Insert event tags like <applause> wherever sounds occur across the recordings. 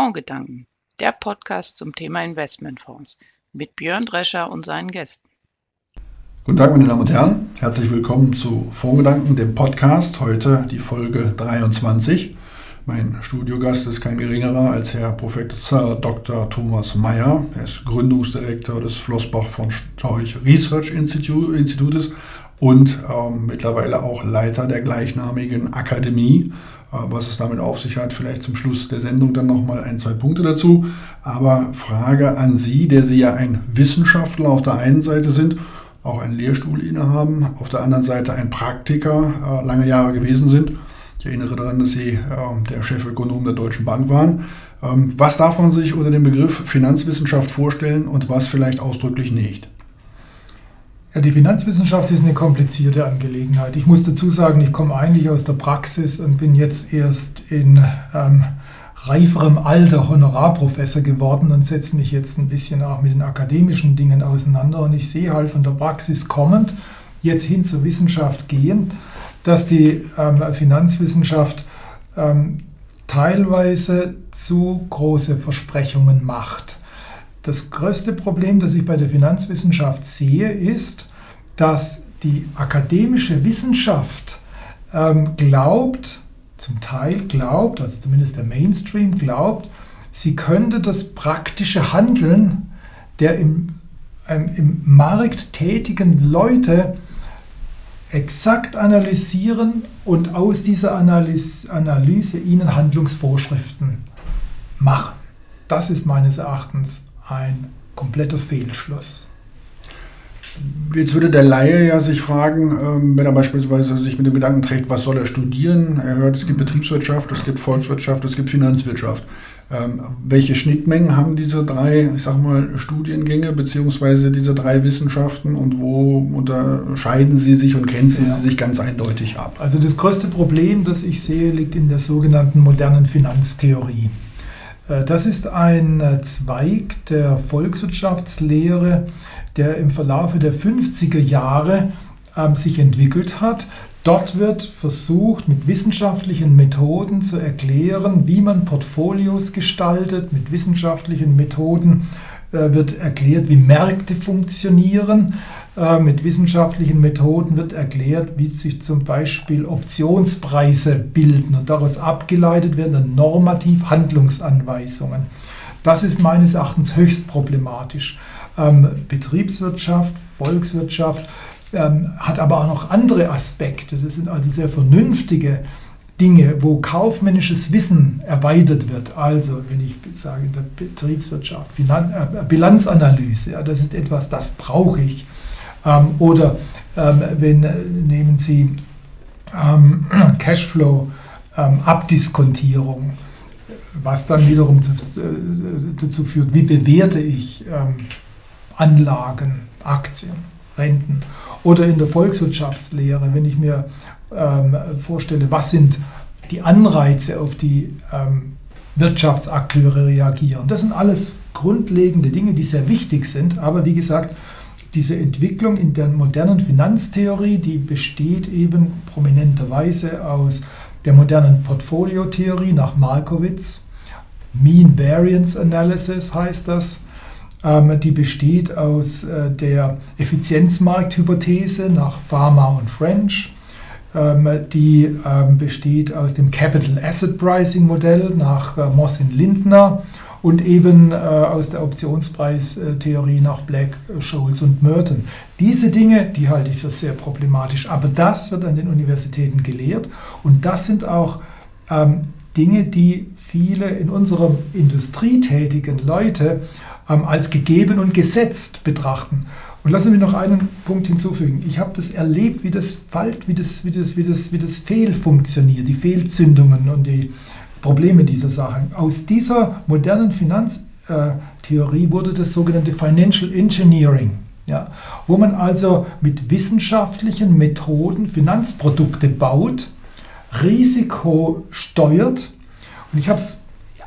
Fondsgedanken, der Podcast zum Thema Investmentfonds mit Björn Drescher und seinen Gästen. Guten Tag, meine Damen und Herren. Herzlich willkommen zu Fondsgedanken, dem Podcast. Heute die Folge 23. Mein Studiogast ist kein geringerer als Herr Professor Dr. Thomas Mayer. Er ist Gründungsdirektor des Flossbach von Storch Research Institutes und ähm, mittlerweile auch Leiter der gleichnamigen Akademie. Äh, was es damit auf sich hat, vielleicht zum Schluss der Sendung dann nochmal ein, zwei Punkte dazu. Aber Frage an Sie, der Sie ja ein Wissenschaftler auf der einen Seite sind, auch einen Lehrstuhl innehaben, auf der anderen Seite ein Praktiker, äh, lange Jahre gewesen sind. Ich erinnere daran, dass Sie äh, der Chefökonom der Deutschen Bank waren. Ähm, was darf man sich unter dem Begriff Finanzwissenschaft vorstellen und was vielleicht ausdrücklich nicht? Ja, die Finanzwissenschaft ist eine komplizierte Angelegenheit. Ich muss dazu sagen, ich komme eigentlich aus der Praxis und bin jetzt erst in ähm, reiferem Alter Honorarprofessor geworden und setze mich jetzt ein bisschen auch mit den akademischen Dingen auseinander. Und ich sehe halt von der Praxis kommend, jetzt hin zur Wissenschaft gehen, dass die ähm, Finanzwissenschaft ähm, teilweise zu große Versprechungen macht. Das größte Problem, das ich bei der Finanzwissenschaft sehe, ist, dass die akademische Wissenschaft ähm, glaubt, zum Teil glaubt, also zumindest der Mainstream glaubt, sie könnte das praktische Handeln der im, ähm, im Markt tätigen Leute exakt analysieren und aus dieser Analyse, Analyse ihnen Handlungsvorschriften machen. Das ist meines Erachtens ein kompletter Fehlschluss. Jetzt würde der Laie ja sich fragen, ähm, wenn er beispielsweise sich mit dem Gedanken trägt, was soll er studieren? Er hört, es gibt Betriebswirtschaft, es gibt Volkswirtschaft, es gibt Finanzwirtschaft. Ähm, welche Schnittmengen haben diese drei, ich sag mal, Studiengänge beziehungsweise diese drei Wissenschaften und wo unterscheiden sie sich und grenzen ja. sie sich ganz eindeutig ab? Also das größte Problem, das ich sehe, liegt in der sogenannten modernen Finanztheorie. Äh, das ist ein äh, Zweig der Volkswirtschaftslehre, der im Verlaufe der 50er Jahre ähm, sich entwickelt hat. Dort wird versucht, mit wissenschaftlichen Methoden zu erklären, wie man Portfolios gestaltet. Mit wissenschaftlichen Methoden äh, wird erklärt, wie Märkte funktionieren. Äh, mit wissenschaftlichen Methoden wird erklärt, wie sich zum Beispiel Optionspreise bilden und daraus abgeleitet werden dann normativ Handlungsanweisungen. Das ist meines Erachtens höchst problematisch. Ähm, Betriebswirtschaft, Volkswirtschaft ähm, hat aber auch noch andere Aspekte. Das sind also sehr vernünftige Dinge, wo kaufmännisches Wissen erweitert wird. Also, wenn ich sage in der Betriebswirtschaft, Finan äh, Bilanzanalyse, ja, das ist etwas, das brauche ich. Ähm, oder ähm, wenn äh, nehmen Sie ähm, <clears throat> Cashflow, ähm, Abdiskontierung, was dann wiederum äh, dazu führt, wie bewerte ich ähm, Anlagen, Aktien, Renten. Oder in der Volkswirtschaftslehre, wenn ich mir ähm, vorstelle, was sind die Anreize, auf die Wirtschaftsakteure reagieren. Das sind alles grundlegende Dinge, die sehr wichtig sind, aber wie gesagt, diese Entwicklung in der modernen Finanztheorie, die besteht eben prominenterweise aus der modernen Portfoliotheorie nach Markowitz. Mean Variance Analysis heißt das. Ähm, die besteht aus äh, der Effizienzmarkthypothese nach Pharma und French. Ähm, die ähm, besteht aus dem Capital Asset Pricing Modell nach äh, Mossin Lindner und eben äh, aus der Optionspreistheorie nach Black, äh, Scholes und Merton. Diese Dinge, die halte ich für sehr problematisch, aber das wird an den Universitäten gelehrt und das sind auch ähm, Dinge, die viele in unserer Industrie tätigen Leute ähm, als gegeben und gesetzt betrachten. Und lassen Sie mich noch einen Punkt hinzufügen. Ich habe das erlebt, wie das fällt, wie das, wie das, wie das, wie das Fehl funktioniert, die Fehlzündungen und die Probleme dieser Sachen. Aus dieser modernen Finanztheorie wurde das sogenannte Financial Engineering, ja, wo man also mit wissenschaftlichen Methoden Finanzprodukte baut, Risiko steuert. Und ich habe es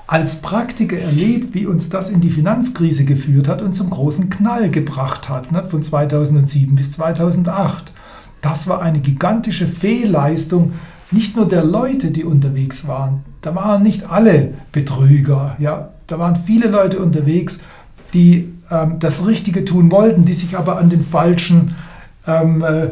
als Praktiker erlebt, wie uns das in die Finanzkrise geführt hat und zum großen Knall gebracht hat, ne, von 2007 bis 2008. Das war eine gigantische Fehlleistung, nicht nur der Leute, die unterwegs waren, da waren nicht alle Betrüger. Ja? Da waren viele Leute unterwegs, die ähm, das Richtige tun wollten, die sich aber an den falschen ähm, äh,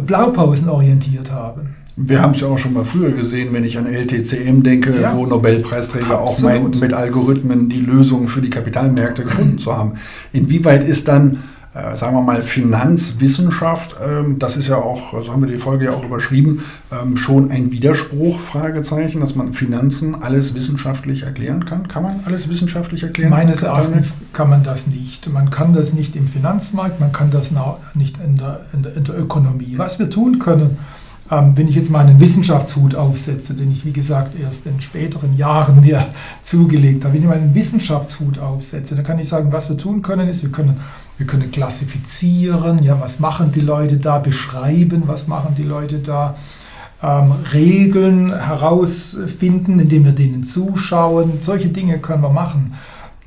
Blaupausen orientiert haben. Wir haben es ja auch schon mal früher gesehen, wenn ich an LTCM denke, ja, wo Nobelpreisträger absolut. auch meinen, mit Algorithmen die Lösung für die Kapitalmärkte gefunden zu haben. Inwieweit ist dann äh, sagen wir mal, Finanzwissenschaft, ähm, das ist ja auch, so haben wir die Folge ja auch überschrieben, ähm, schon ein Widerspruch, Fragezeichen, dass man Finanzen alles wissenschaftlich erklären kann. Kann man alles wissenschaftlich erklären? Meines Erachtens kann man das nicht. Man kann das nicht im Finanzmarkt, man kann das nicht in der, in der, in der Ökonomie. Was wir tun können, ähm, wenn ich jetzt mal einen Wissenschaftshut aufsetze, den ich wie gesagt erst in späteren Jahren mir <laughs> zugelegt habe, wenn ich mal einen Wissenschaftshut aufsetze, dann kann ich sagen, was wir tun können, ist, wir können wir können klassifizieren, ja, was machen die Leute da, beschreiben, was machen die Leute da, ähm, Regeln herausfinden, indem wir denen zuschauen. Solche Dinge können wir machen.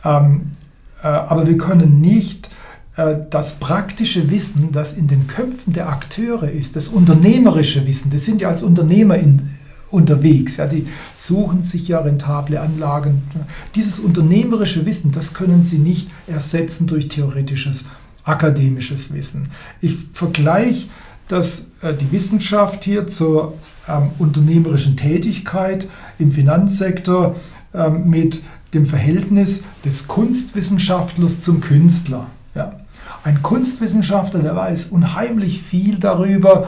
Ähm, äh, aber wir können nicht äh, das praktische Wissen, das in den Köpfen der Akteure ist, das unternehmerische Wissen, das sind ja als Unternehmer in, unterwegs. Ja, die suchen sich ja rentable Anlagen. Dieses unternehmerische Wissen, das können sie nicht ersetzen durch theoretisches akademisches Wissen. Ich vergleiche dass äh, die Wissenschaft hier zur ähm, unternehmerischen Tätigkeit im Finanzsektor ähm, mit dem Verhältnis des Kunstwissenschaftlers zum Künstler. Ja. Ein Kunstwissenschaftler, der weiß unheimlich viel darüber, äh,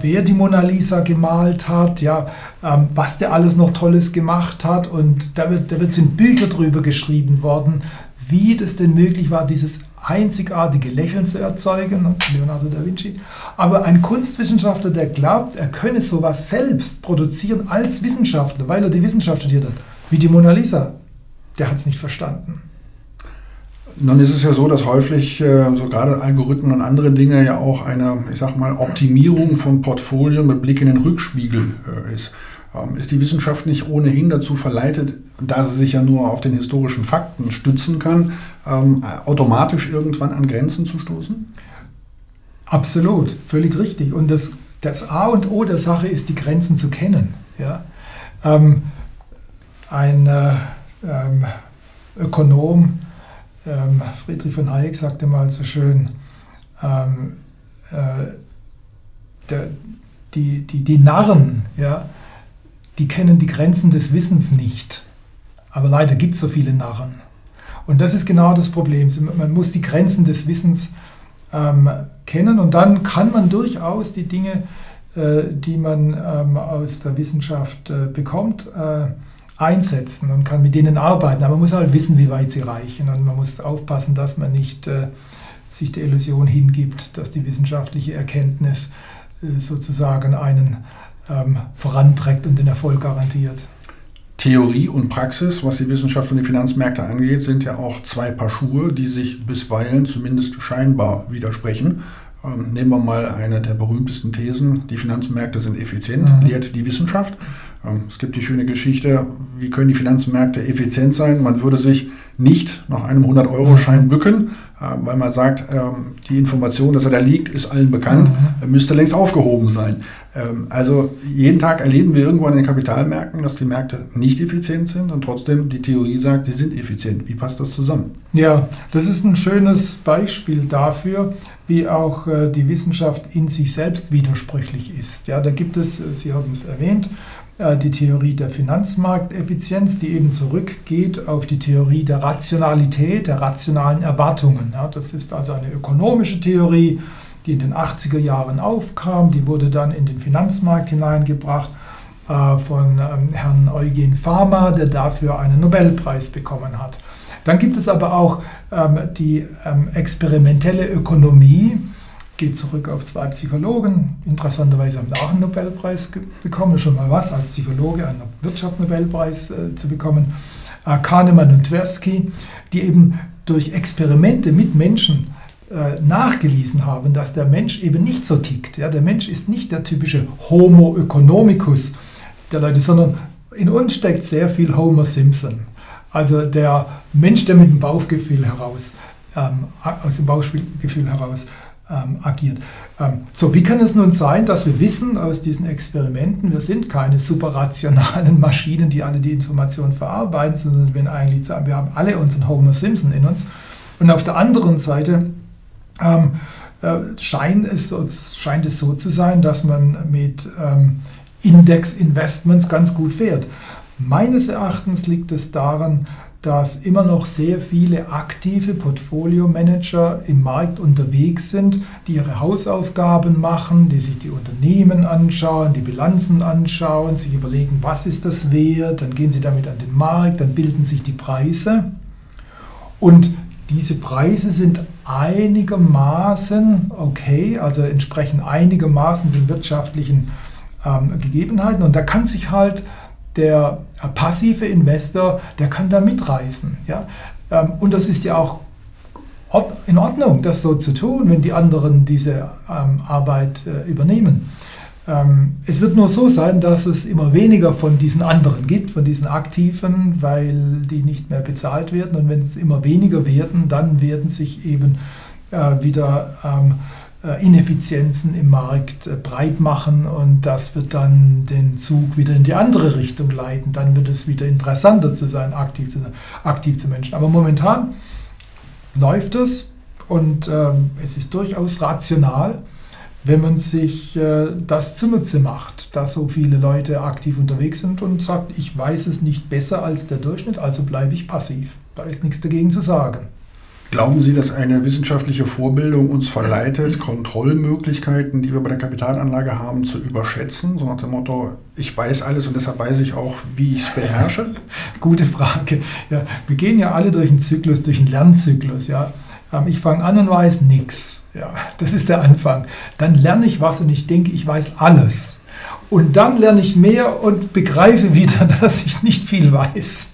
wer die Mona Lisa gemalt hat, ja, ähm, was der alles noch Tolles gemacht hat. Und da, wird, da wird sind Bücher drüber geschrieben worden, wie das denn möglich war, dieses einzigartige Lächeln zu erzeugen, ne, Leonardo da Vinci. Aber ein Kunstwissenschaftler, der glaubt, er könne sowas selbst produzieren als Wissenschaftler, weil er die Wissenschaft studiert hat, wie die Mona Lisa, der hat es nicht verstanden. Nun ist es ja so, dass häufig äh, so gerade Algorithmen und andere Dinge ja auch eine, ich sag mal, Optimierung von Portfolien mit Blick in den Rückspiegel äh, ist. Ähm, ist die Wissenschaft nicht ohnehin dazu verleitet, da sie sich ja nur auf den historischen Fakten stützen kann, ähm, automatisch irgendwann an Grenzen zu stoßen? Absolut, völlig richtig. Und das, das A und O der Sache ist, die Grenzen zu kennen. Ja? Ähm, ein äh, ähm, Ökonom, ähm, Friedrich von Hayek sagte mal so schön, ähm, äh, der, die, die, die Narren, ja, die kennen die Grenzen des Wissens nicht. Aber leider gibt es so viele Narren. Und das ist genau das Problem. Man muss die Grenzen des Wissens ähm, kennen und dann kann man durchaus die Dinge, äh, die man ähm, aus der Wissenschaft äh, bekommt, äh, einsetzen und kann mit denen arbeiten. Aber man muss halt wissen, wie weit sie reichen und man muss aufpassen, dass man nicht äh, sich der Illusion hingibt, dass die wissenschaftliche Erkenntnis äh, sozusagen einen ähm, voranträgt und den Erfolg garantiert. Theorie und Praxis, was die Wissenschaft und die Finanzmärkte angeht, sind ja auch zwei Paar Schuhe, die sich bisweilen zumindest scheinbar widersprechen. Ähm, nehmen wir mal eine der berühmtesten Thesen, die Finanzmärkte sind effizient, mhm. lehrt die Wissenschaft. Es gibt die schöne Geschichte, wie können die Finanzmärkte effizient sein? Man würde sich nicht nach einem 100-Euro-Schein bücken, äh, weil man sagt, ähm, die Information, dass er da liegt, ist allen bekannt, mhm. müsste längst aufgehoben sein. Ähm, also jeden Tag erleben wir irgendwo an den Kapitalmärkten, dass die Märkte nicht effizient sind und trotzdem die Theorie sagt, sie sind effizient. Wie passt das zusammen? Ja, das ist ein schönes Beispiel dafür, wie auch äh, die Wissenschaft in sich selbst widersprüchlich ist. Ja, da gibt es, äh, Sie haben es erwähnt, äh, die Theorie der Finanzmarkteffizienz, die eben zurückgeht auf die Theorie der Rationalität, der rationalen Erwartungen. Das ist also eine ökonomische Theorie, die in den 80er Jahren aufkam. Die wurde dann in den Finanzmarkt hineingebracht äh, von ähm, Herrn Eugen Farmer, der dafür einen Nobelpreis bekommen hat. Dann gibt es aber auch ähm, die ähm, experimentelle Ökonomie, geht zurück auf zwei Psychologen. Interessanterweise haben sie auch einen Nobelpreis bekommen, schon mal was, als Psychologe einen Wirtschaftsnobelpreis äh, zu bekommen. Äh, Kahnemann und Tversky, die eben durch Experimente mit Menschen äh, nachgewiesen haben, dass der Mensch eben nicht so tickt. Ja, der Mensch ist nicht der typische Homo economicus der Leute, sondern in uns steckt sehr viel Homer Simpson. Also der Mensch, der mit dem Bauchgefühl heraus, ähm, aus dem Bauchgefühl heraus ähm, agiert. Ähm, so, wie kann es nun sein, dass wir wissen aus diesen Experimenten, wir sind keine superrationalen <laughs> Maschinen, die alle die Informationen verarbeiten, sondern wir, eigentlich, wir haben alle unseren Homer Simpson in uns. Und auf der anderen Seite ähm, äh, scheint, es so, scheint es so zu sein, dass man mit ähm, Index-Investments ganz gut fährt. Meines Erachtens liegt es daran, dass immer noch sehr viele aktive Portfolio-Manager im Markt unterwegs sind, die ihre Hausaufgaben machen, die sich die Unternehmen anschauen, die Bilanzen anschauen, sich überlegen, was ist das wert, dann gehen sie damit an den Markt, dann bilden sich die Preise. Und diese Preise sind einigermaßen okay, also entsprechen einigermaßen den wirtschaftlichen ähm, Gegebenheiten. Und da kann sich halt der passive Investor, der kann da mitreißen. Ja? Ähm, und das ist ja auch in Ordnung, das so zu tun, wenn die anderen diese ähm, Arbeit äh, übernehmen. Ähm, es wird nur so sein, dass es immer weniger von diesen anderen gibt, von diesen Aktiven, weil die nicht mehr bezahlt werden. Und wenn es immer weniger werden, dann werden sich eben äh, wieder Ineffizienzen im Markt äh, breit machen und das wird dann den Zug wieder in die andere Richtung leiten. Dann wird es wieder interessanter zu sein, aktiv zu sein, aktiv zu Menschen. Aber momentan läuft es und ähm, es ist durchaus rational, wenn man sich äh, das zunutze macht, dass so viele Leute aktiv unterwegs sind und sagt, ich weiß es nicht besser als der Durchschnitt, also bleibe ich passiv. Da ist nichts dagegen zu sagen. Glauben Sie, dass eine wissenschaftliche Vorbildung uns verleitet, Kontrollmöglichkeiten, die wir bei der Kapitalanlage haben, zu überschätzen? So nach dem Motto, ich weiß alles und deshalb weiß ich auch, wie ich es beherrsche? <laughs> Gute Frage. Ja, wir gehen ja alle durch einen Zyklus, durch einen Lernzyklus. Ja. Ähm, ich fange an und weiß nichts. Ja, das ist der Anfang. Dann lerne ich was und ich denke, ich weiß alles. Und dann lerne ich mehr und begreife wieder, <laughs> dass ich nicht viel weiß.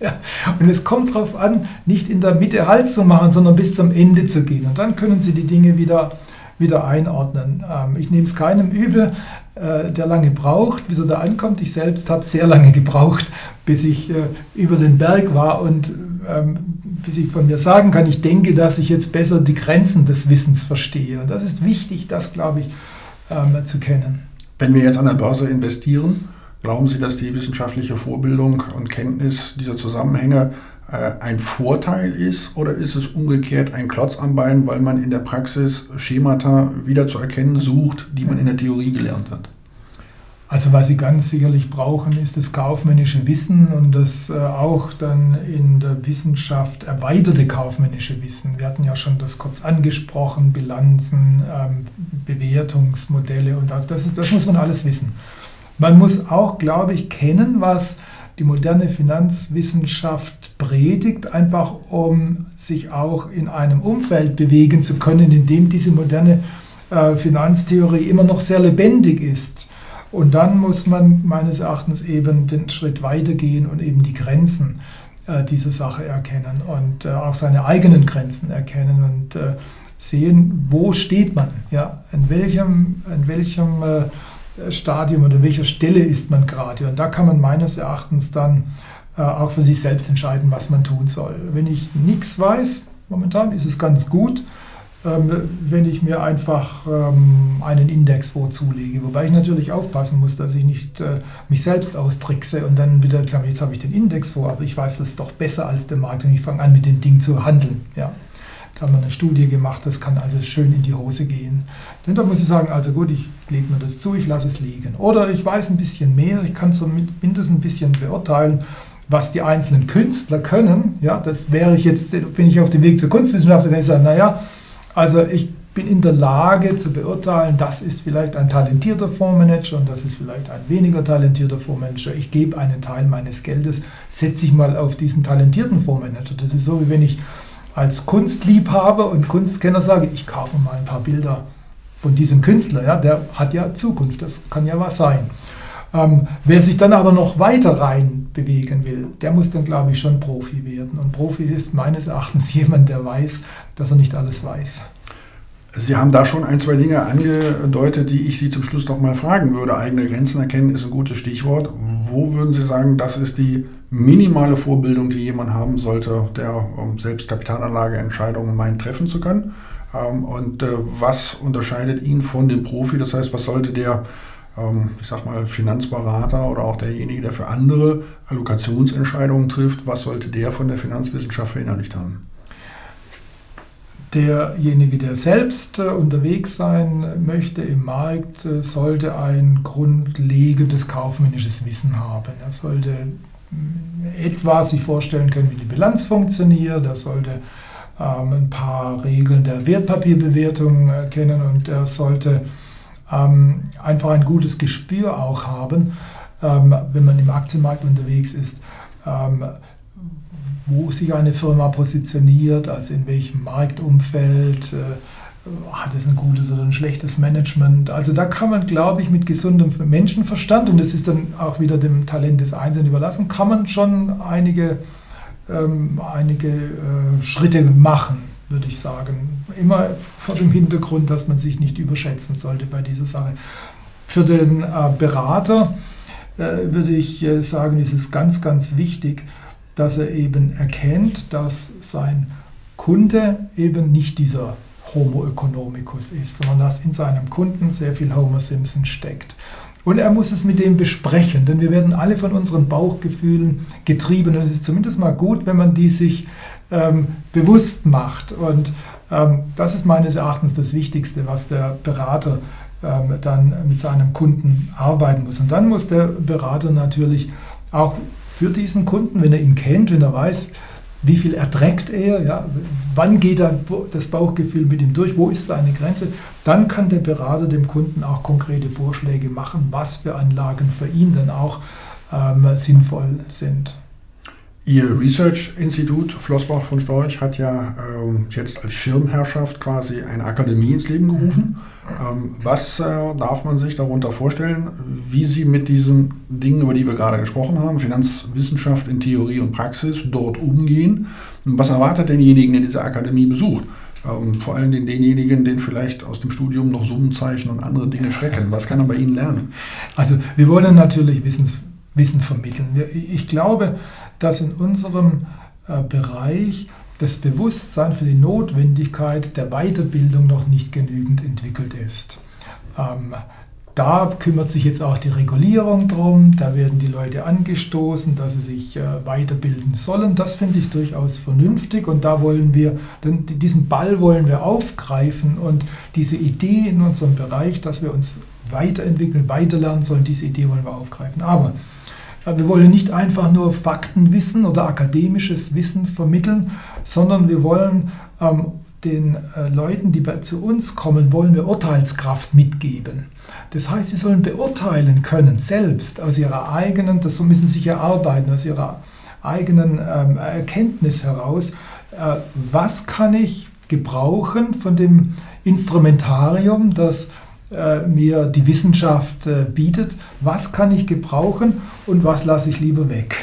Und es kommt darauf an, nicht in der Mitte Halt zu machen, sondern bis zum Ende zu gehen. Und dann können Sie die Dinge wieder, wieder einordnen. Ähm, ich nehme es keinem übel, äh, der lange braucht, bis er da ankommt. Ich selbst habe sehr lange gebraucht, bis ich äh, über den Berg war und ähm, bis ich von mir sagen kann, ich denke, dass ich jetzt besser die Grenzen des Wissens verstehe. Und das ist wichtig, das, glaube ich, ähm, zu kennen. Wenn wir jetzt an der Börse investieren, glauben Sie, dass die wissenschaftliche Vorbildung und Kenntnis dieser Zusammenhänge äh, ein Vorteil ist oder ist es umgekehrt ein Klotz am Bein, weil man in der Praxis Schemata wieder zu erkennen sucht, die man in der Theorie gelernt hat? Also was Sie ganz sicherlich brauchen, ist das kaufmännische Wissen und das äh, auch dann in der Wissenschaft erweiterte kaufmännische Wissen. Wir hatten ja schon das kurz angesprochen, Bilanzen, ähm, Bewertungsmodelle und das, das, das muss man alles wissen. Man muss auch, glaube ich, kennen, was die moderne Finanzwissenschaft predigt, einfach um sich auch in einem Umfeld bewegen zu können, in dem diese moderne äh, Finanztheorie immer noch sehr lebendig ist. Und dann muss man meines Erachtens eben den Schritt weitergehen und eben die Grenzen äh, dieser Sache erkennen und äh, auch seine eigenen Grenzen erkennen und äh, sehen, wo steht man, ja, in welchem, in welchem äh, Stadium oder welcher Stelle ist man gerade. Und da kann man meines Erachtens dann äh, auch für sich selbst entscheiden, was man tun soll. Wenn ich nichts weiß, momentan ist es ganz gut wenn ich mir einfach ähm, einen Indexfonds zulege. Wobei ich natürlich aufpassen muss, dass ich nicht äh, mich selbst austrickse und dann wieder, klar, jetzt habe ich den Indexfonds, aber ich weiß das doch besser als der Markt und ich fange an mit dem Ding zu handeln. Ja. Da haben wir eine Studie gemacht, das kann also schön in die Hose gehen. Denn da muss ich sagen, also gut, ich lege mir das zu, ich lasse es liegen. Oder ich weiß ein bisschen mehr, ich kann zumindest ein bisschen beurteilen, was die einzelnen Künstler können. Ja, das wäre ich jetzt, bin ich auf dem Weg zur Kunstwissenschaft, dann kann ich sagen, naja, also ich bin in der Lage zu beurteilen, das ist vielleicht ein talentierter Fondsmanager und das ist vielleicht ein weniger talentierter Fondsmanager. Ich gebe einen Teil meines Geldes, setze ich mal auf diesen talentierten Fondsmanager. Das ist so, wie wenn ich als Kunstliebhaber und Kunstkenner sage, ich kaufe mal ein paar Bilder von diesem Künstler. Ja, der hat ja Zukunft, das kann ja was sein. Ähm, wer sich dann aber noch weiter rein bewegen will, der muss dann, glaube ich, schon Profi werden. Und Profi ist meines Erachtens <laughs> jemand, der weiß, dass er nicht alles weiß. Sie haben da schon ein, zwei Dinge angedeutet, die ich Sie zum Schluss noch mal fragen würde. Eigene Grenzen erkennen ist ein gutes Stichwort. Wo würden Sie sagen, das ist die minimale Vorbildung, die jemand haben sollte, der um selbst Kapitalanlageentscheidungen meint treffen zu können? Ähm, und äh, was unterscheidet ihn von dem Profi? Das heißt, was sollte der, ich sag mal, Finanzberater oder auch derjenige, der für andere Allokationsentscheidungen trifft, was sollte der von der Finanzwissenschaft verinnerlicht haben? Derjenige, der selbst äh, unterwegs sein möchte im Markt, äh, sollte ein grundlegendes kaufmännisches Wissen haben. Er sollte mm, etwa sich vorstellen können, wie die Bilanz funktioniert. Er sollte ähm, ein paar Regeln der Wertpapierbewertung äh, kennen und er sollte ähm, einfach ein gutes Gespür auch haben, ähm, wenn man im Aktienmarkt unterwegs ist wo sich eine Firma positioniert, also in welchem Marktumfeld, äh, hat es ein gutes oder ein schlechtes Management. Also da kann man, glaube ich, mit gesundem Menschenverstand, und das ist dann auch wieder dem Talent des Einzelnen überlassen, kann man schon einige, ähm, einige äh, Schritte machen, würde ich sagen. Immer vor dem Hintergrund, dass man sich nicht überschätzen sollte bei dieser Sache. Für den äh, Berater äh, würde ich äh, sagen, ist es ganz, ganz wichtig, dass er eben erkennt, dass sein Kunde eben nicht dieser Homo economicus ist, sondern dass in seinem Kunden sehr viel Homer Simpson steckt. Und er muss es mit dem besprechen, denn wir werden alle von unseren Bauchgefühlen getrieben. Und es ist zumindest mal gut, wenn man die sich ähm, bewusst macht. Und das ist meines Erachtens das Wichtigste, was der Berater ähm, dann mit seinem Kunden arbeiten muss. Und dann muss der Berater natürlich auch für diesen Kunden, wenn er ihn kennt, wenn er weiß, wie viel erträgt er, ja, wann geht das Bauchgefühl mit ihm durch, wo ist seine Grenze, dann kann der Berater dem Kunden auch konkrete Vorschläge machen, was für Anlagen für ihn dann auch ähm, sinnvoll sind. Ihr Research-Institut Flossbach von Storch hat ja ähm, jetzt als Schirmherrschaft quasi eine Akademie ins Leben gerufen. Ähm, was äh, darf man sich darunter vorstellen, wie Sie mit diesen Dingen, über die wir gerade gesprochen haben, Finanzwissenschaft in Theorie und Praxis, dort umgehen? Was erwartet denjenigen, der diese Akademie besucht? Ähm, vor allem den, denjenigen, den vielleicht aus dem Studium noch Summenzeichen und andere Dinge schrecken. Was kann er bei Ihnen lernen? Also wir wollen natürlich Wissens, Wissen vermitteln. Ich glaube, dass in unserem äh, Bereich das Bewusstsein für die Notwendigkeit der Weiterbildung noch nicht genügend entwickelt ist. Ähm, da kümmert sich jetzt auch die Regulierung drum, da werden die Leute angestoßen, dass sie sich äh, weiterbilden sollen. Das finde ich durchaus vernünftig und da wollen wir, diesen Ball wollen wir aufgreifen und diese Idee in unserem Bereich, dass wir uns weiterentwickeln, weiterlernen sollen, diese Idee wollen wir aufgreifen. Aber wir wollen nicht einfach nur Faktenwissen oder akademisches Wissen vermitteln, sondern wir wollen ähm, den äh, Leuten, die bei, zu uns kommen, wollen wir Urteilskraft mitgeben. Das heißt, sie sollen beurteilen können, selbst aus ihrer eigenen, das müssen sie sich erarbeiten, aus ihrer eigenen ähm, Erkenntnis heraus, äh, was kann ich gebrauchen von dem Instrumentarium, das äh, mir die Wissenschaft äh, bietet, was kann ich gebrauchen und was lasse ich lieber weg.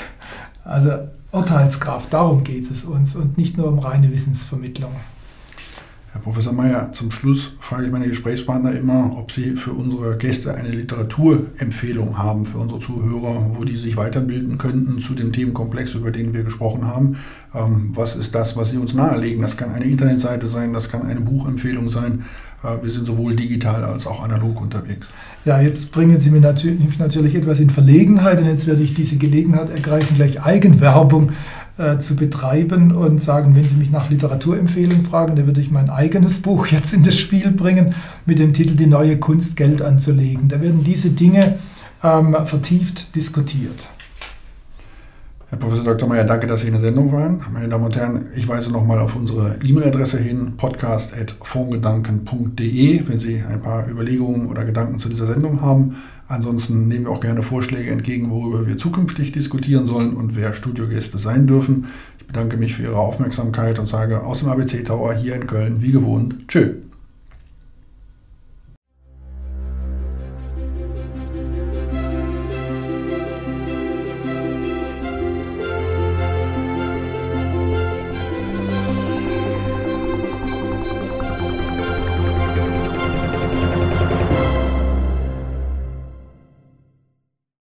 Also Urteilskraft, darum geht es uns und nicht nur um reine Wissensvermittlung. Herr Professor Mayer, zum Schluss frage ich meine Gesprächspartner immer, ob sie für unsere Gäste eine Literaturempfehlung haben, für unsere Zuhörer, wo die sich weiterbilden könnten zu dem Themenkomplex, über den wir gesprochen haben. Ähm, was ist das, was Sie uns nahelegen? Das kann eine Internetseite sein, das kann eine Buchempfehlung sein. Äh, wir sind sowohl digital als auch analog unterwegs. Ja, jetzt bringen Sie mir natürlich, natürlich etwas in Verlegenheit und jetzt werde ich diese Gelegenheit ergreifen, gleich Eigenwerbung äh, zu betreiben und sagen, wenn Sie mich nach Literaturempfehlung fragen, dann würde ich mein eigenes Buch <laughs> jetzt in das Spiel bringen mit dem Titel Die neue Kunst Geld anzulegen. Da werden diese Dinge ähm, vertieft diskutiert. Herr Professor Dr. Meyer, danke, dass Sie in der Sendung waren. Meine Damen und Herren, ich weise nochmal auf unsere E-Mail-Adresse hin, podcast.fondgedanken.de, wenn Sie ein paar Überlegungen oder Gedanken zu dieser Sendung haben. Ansonsten nehmen wir auch gerne Vorschläge entgegen, worüber wir zukünftig diskutieren sollen und wer Studiogäste sein dürfen. Ich bedanke mich für Ihre Aufmerksamkeit und sage aus dem ABC Tower hier in Köln wie gewohnt Tschö.